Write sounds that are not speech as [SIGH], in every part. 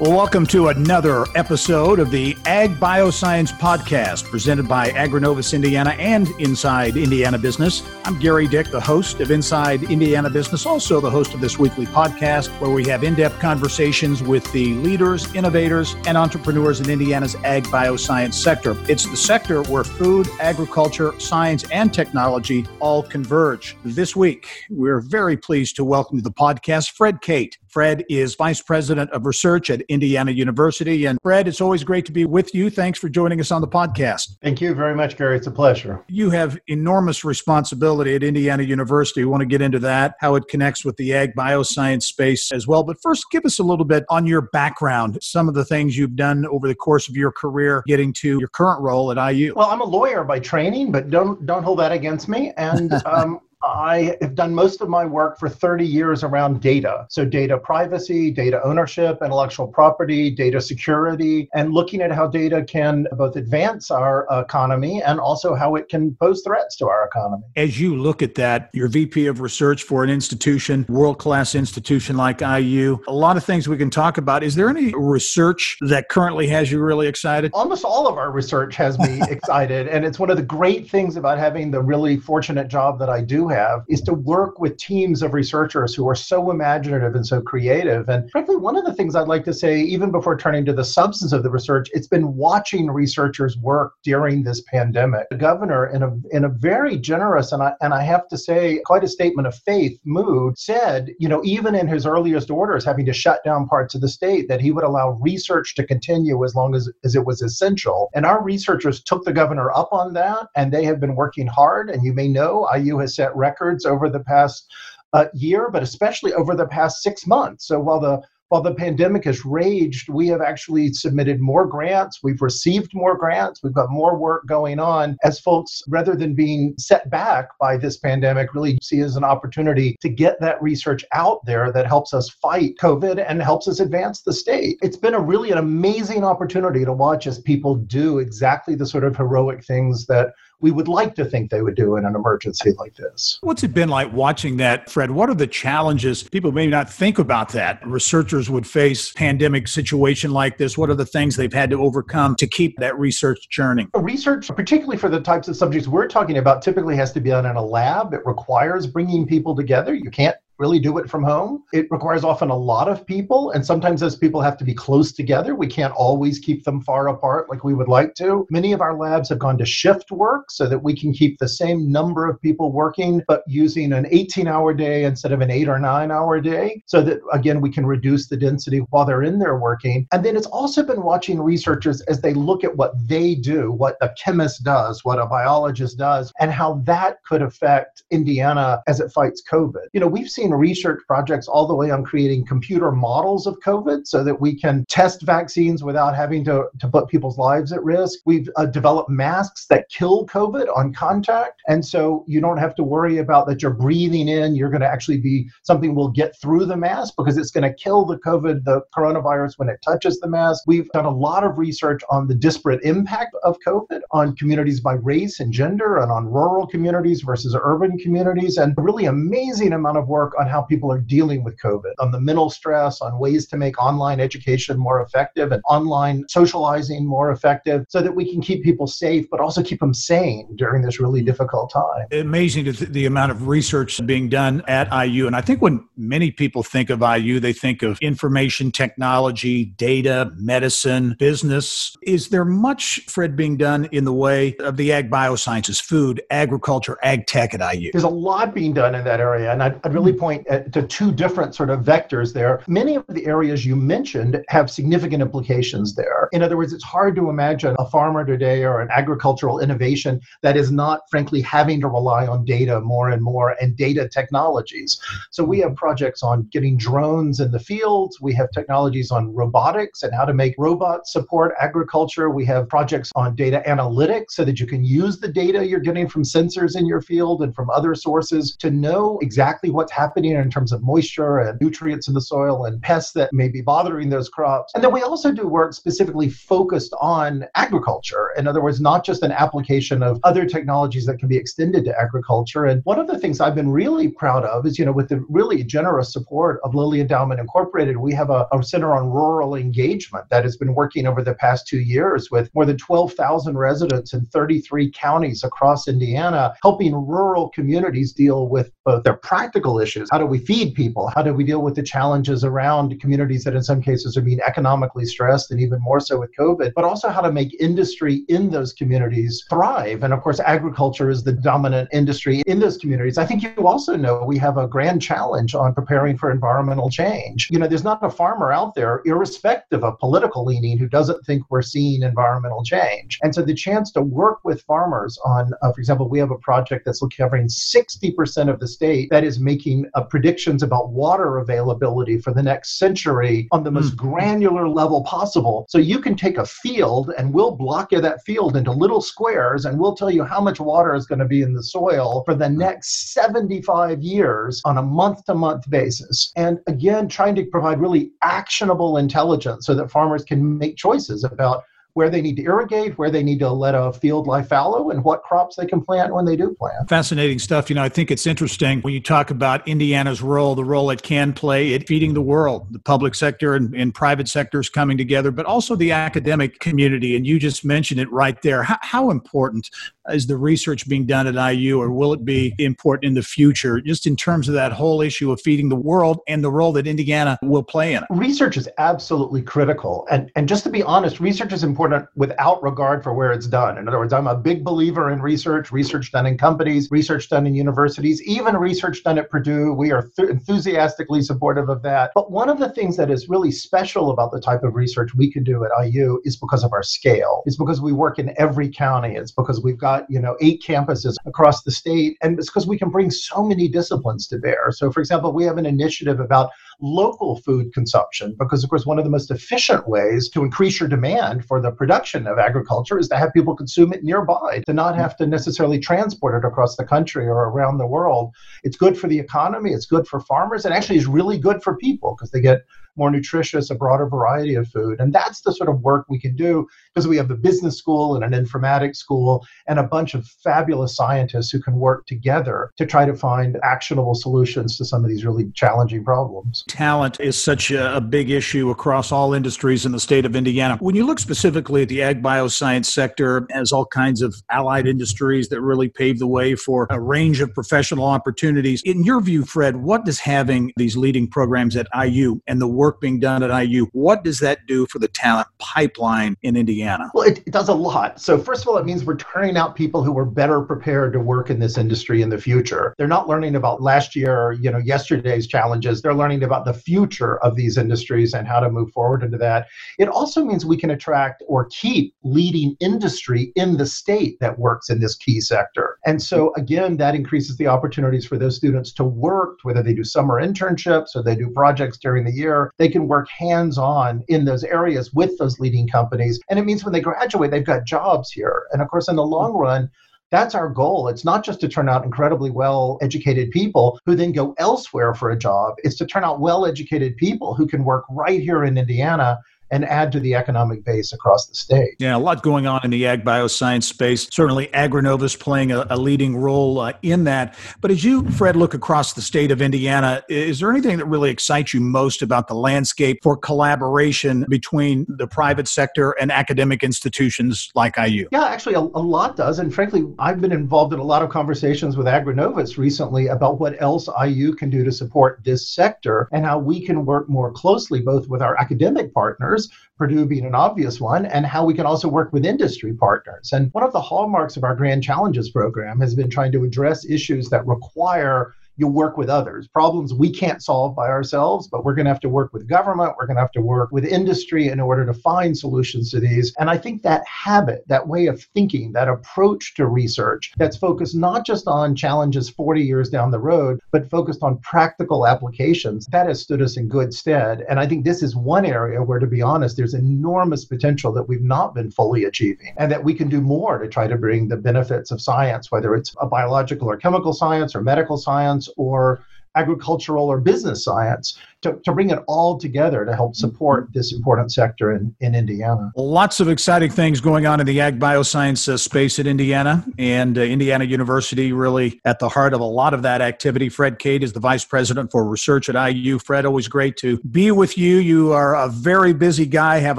Well, welcome to another episode of the Ag Bioscience Podcast presented by Agrinovus Indiana and Inside Indiana Business. I'm Gerry Dick, the host of Inside Indiana Business, also the host of this weekly podcast where we have in depth conversations with the leaders, innovators, and entrepreneurs in Indiana's ag bioscience sector. It's the sector where food, agriculture, science, and technology all converge. This week, we're very pleased to welcome to the podcast Fred Cate. Fred is Vice President of Research at Indiana University. And Fred, it's always great to be with you. Thanks for joining us on the podcast. Thank you very much, Gerry. It's a pleasure. You have enormous responsibility at Indiana University. We want to get into that, how it connects with the ag bioscience space as well. But first, give us a little bit on your background, some of the things you've done over the course of your career getting to your current role at IU. Well, I'm a lawyer by training, but don't don't hold that against me. And [LAUGHS] um, I have done most of my work for 30 years around data. So, data privacy, data ownership, intellectual property, data security, and looking at how data can both advance our economy and also how it can pose threats to our economy. As you look at that, you're VP of research for an institution, world class institution like IU, a lot of things we can talk about. Is there any research that currently has you really excited? Almost all of our research has me [LAUGHS] excited. And it's one of the great things about having the really fortunate job that I do have is to work with teams of researchers who are so imaginative and so creative. And frankly, one of the things I'd like to say, even before turning to the substance of the research, it's been watching researchers work during this pandemic. The governor, in a in a very generous and I and I have to say, quite a statement of faith mood, said, you know, even in his earliest orders, having to shut down parts of the state, that he would allow research to continue as long as, as it was essential. And our researchers took the governor up on that, and they have been working hard. And you may know IU has set records over the past uh, year, but especially over the past six months. So while the while the pandemic has raged, we have actually submitted more grants. We've received more grants. We've got more work going on as folks, rather than being set back by this pandemic, really see as an opportunity to get that research out there that helps us fight COVID and helps us advance the state. It's been a really an amazing opportunity to watch as people do exactly the sort of heroic things that we would like to think they would do in an emergency like this. What's it been like watching that, Fred? What are the challenges? People may not think about that. Researchers would face pandemic situation like this. What are the things they've had to overcome to keep that research churning? Research, particularly for the types of subjects we're talking about, typically has to be done in a lab. It requires bringing people together. You can't really do it from home. It requires often a lot of people, and sometimes those people have to be close together. We can't always keep them far apart like we would like to. Many of our labs have gone to shift work so that we can keep the same number of people working, but using an 18 hour day instead of an eight or nine hour day, so that again, we can reduce the density while they're in there working. And then it's also been watching researchers as they look at what they do, what a chemist does, what a biologist does, and how that could affect Indiana as it fights COVID. You know, we've seen research projects all the way on creating computer models of COVID so that we can test vaccines without having to, to put people's lives at risk. We've uh, developed masks that kill COVID on contact. And so you don't have to worry about that you're breathing in, you're going to actually be something will get through the mask because it's going to kill the COVID, the coronavirus when it touches the mask. We've done a lot of research on the disparate impact of COVID on communities by race and gender and on rural communities versus urban communities, and a really amazing amount of work on how people are dealing with COVID, on the mental stress, on ways to make online education more effective and online socializing more effective so that we can keep people safe, but also keep them sane during this really difficult time. Amazing the amount of research being done at IU. And I think when many people think of IU, they think of information technology, data, medicine, business. Is there much, Fred, being done in the way of the ag biosciences, food, agriculture, ag tech at IU? There's a lot being done in that area. And I'd, I'd really hmm. point point at, to two different sort of vectors there. Many of the areas you mentioned have significant implications there. In other words, it's hard to imagine a farmer today or an agricultural innovation that is not, frankly, having to rely on data more and more and data technologies. So we have projects on getting drones in the fields. We have technologies on robotics and how to make robots support agriculture. We have projects on data analytics so that you can use the data you're getting from sensors in your field and from other sources to know exactly what's happening happening in terms of moisture and nutrients in the soil and pests that may be bothering those crops. And then we also do work specifically focused on agriculture. In other words, not just an application of other technologies that can be extended to agriculture. And one of the things I've been really proud of is, you know, with the really generous support of Lilly Endowment Incorporated, we have a, a center on rural engagement that has been working over the past two years with more than 12,000 residents in 33 counties across Indiana, helping rural communities deal with both their practical issues. How do we feed people? How do we deal with the challenges around communities that in some cases are being economically stressed and even more so with COVID, but also how to make industry in those communities thrive. And of course, agriculture is the dominant industry in those communities. I think you also know we have a grand challenge on preparing for environmental change. You know, there's not a farmer out there, irrespective of political leaning, who doesn't think we're seeing environmental change. And so the chance to work with farmers on, uh, for example, we have a project that's covering 60% of the state that is making uh, predictions about water availability for the next century on the most mm. granular level possible. So you can take a field and we'll block you that field into little squares and we'll tell you how much water is going to be in the soil for the next 75 years on a month to month basis. And again, trying to provide really actionable intelligence so that farmers can make choices about where they need to irrigate, where they need to let a field lie fallow, and what crops they can plant when they do plant. Fascinating stuff. You know, I think it's interesting when you talk about Indiana's role, the role it can play in feeding the world, the public sector and, and private sectors coming together, but also the academic community. And you just mentioned it right there. How, how important is the research being done at IU, or will it be important in the future, just in terms of that whole issue of feeding the world and the role that Indiana will play in it? Research is absolutely critical. And, and just to be honest, research is important without regard for where it's done. In other words, I'm a big believer in research, research done in companies, research done in universities, even research done at Purdue. We are th- enthusiastically supportive of that. But one of the things that is really special about the type of research we can do at IU is because of our scale. It's because we work in every county. It's because we've got, you know, eight campuses across the state. And it's because we can bring so many disciplines to bear. So, for example, we have an initiative about local food consumption because, of course, one of the most efficient ways to increase your demand for the production of agriculture is to have people consume it nearby, to not have to necessarily transport it across the country or around the world. It's good for the economy, it's good for farmers, and actually is really good for people because they get more nutritious, a broader variety of food. And that's the sort of work we can do because we have a business school and an informatics school and a bunch of fabulous scientists who can work together to try to find actionable solutions to some of these really challenging problems. Talent is such a, a big issue across all industries in the state of Indiana. When you look specifically at the ag bioscience sector as all kinds of allied industries that really pave the way for a range of professional opportunities, in your view, Fred, what does having these leading programs at IU and the work work being done at IU. What does that do for the talent pipeline in Indiana? Well, it, it does a lot. So, first of all, it means we're turning out people who are better prepared to work in this industry in the future. They're not learning about last year or, you know, yesterday's challenges. They're learning about the future of these industries and how to move forward into that. It also means we can attract or keep leading industry in the state that works in this key sector. And so, again, that increases the opportunities for those students to work, whether they do summer internships or they do projects during the year they can work hands on in those areas with those leading companies. And it means when they graduate, they've got jobs here. And of course, in the long run, that's our goal. It's not just to turn out incredibly well educated people who then go elsewhere for a job. It's to turn out well educated people who can work right here in Indiana and add to the economic base across the state. Yeah, a lot going on in the ag bioscience space. Certainly, Agrinovus playing a, a leading role uh, in that. But as you, Fred, look across the state of Indiana, is there anything that really excites you most about the landscape for collaboration between the private sector and academic institutions like IU? Yeah, actually, a, a lot does. And frankly, I've been involved in a lot of conversations with Agrinovus recently about what else IU can do to support this sector and how we can work more closely both with our academic partners partners, Purdue being an obvious one, and how we can also work with industry partners. And one of the hallmarks of our Grand Challenges program has been trying to address issues that require you work with others. Problems we can't solve by ourselves, but we're going to have to work with government, we're going to have to work with industry in order to find solutions to these. And I think that habit, that way of thinking, that approach to research that's focused not just on challenges 40 years down the road, but focused on practical applications, that has stood us in good stead. And I think this is one area where, to be honest, there's enormous potential that we've not been fully achieving and that we can do more to try to bring the benefits of science, whether it's a biological or chemical science or medical science or agricultural or business science to, to bring it all together to help support this important sector in, in Indiana. Lots of exciting things going on in the ag bioscience uh, space at Indiana, and uh, Indiana University really at the heart of a lot of that activity. Fred Cate is the vice president for research at IU. Fred, always great to be with you. You are a very busy guy, have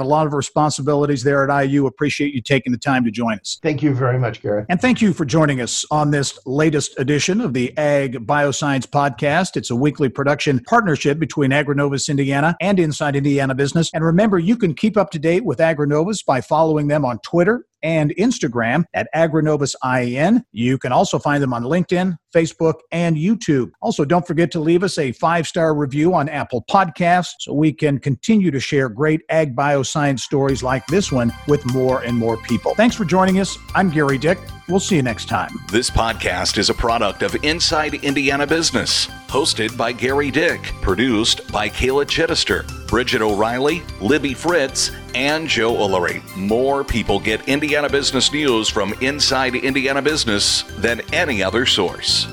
a lot of responsibilities there at IU. Appreciate you taking the time to join us. Thank you very much, Gerry. And thank you for joining us on this latest edition of the Ag Bioscience Podcast. It's a weekly production partnership between between Agrinovus Indiana and Inside Indiana Business. And remember, you can keep up to date with Agrinovus by following them on Twitter and Instagram at AgrinovusIN. You can also find them on LinkedIn, Facebook, and YouTube. Also, don't forget to leave us a five star review on Apple Podcasts so we can continue to share great ag bioscience stories like this one with more and more people. Thanks for joining us. I'm Gerry Dick. We'll see you next time. This podcast is a product of Inside Indiana Business, hosted by Gerry Dick, produced by Kayla Chittister, Bridget O'Reilly, Libby Fritz, and Joe Ullery. More people get Indiana business news from Inside Indiana Business than any other source.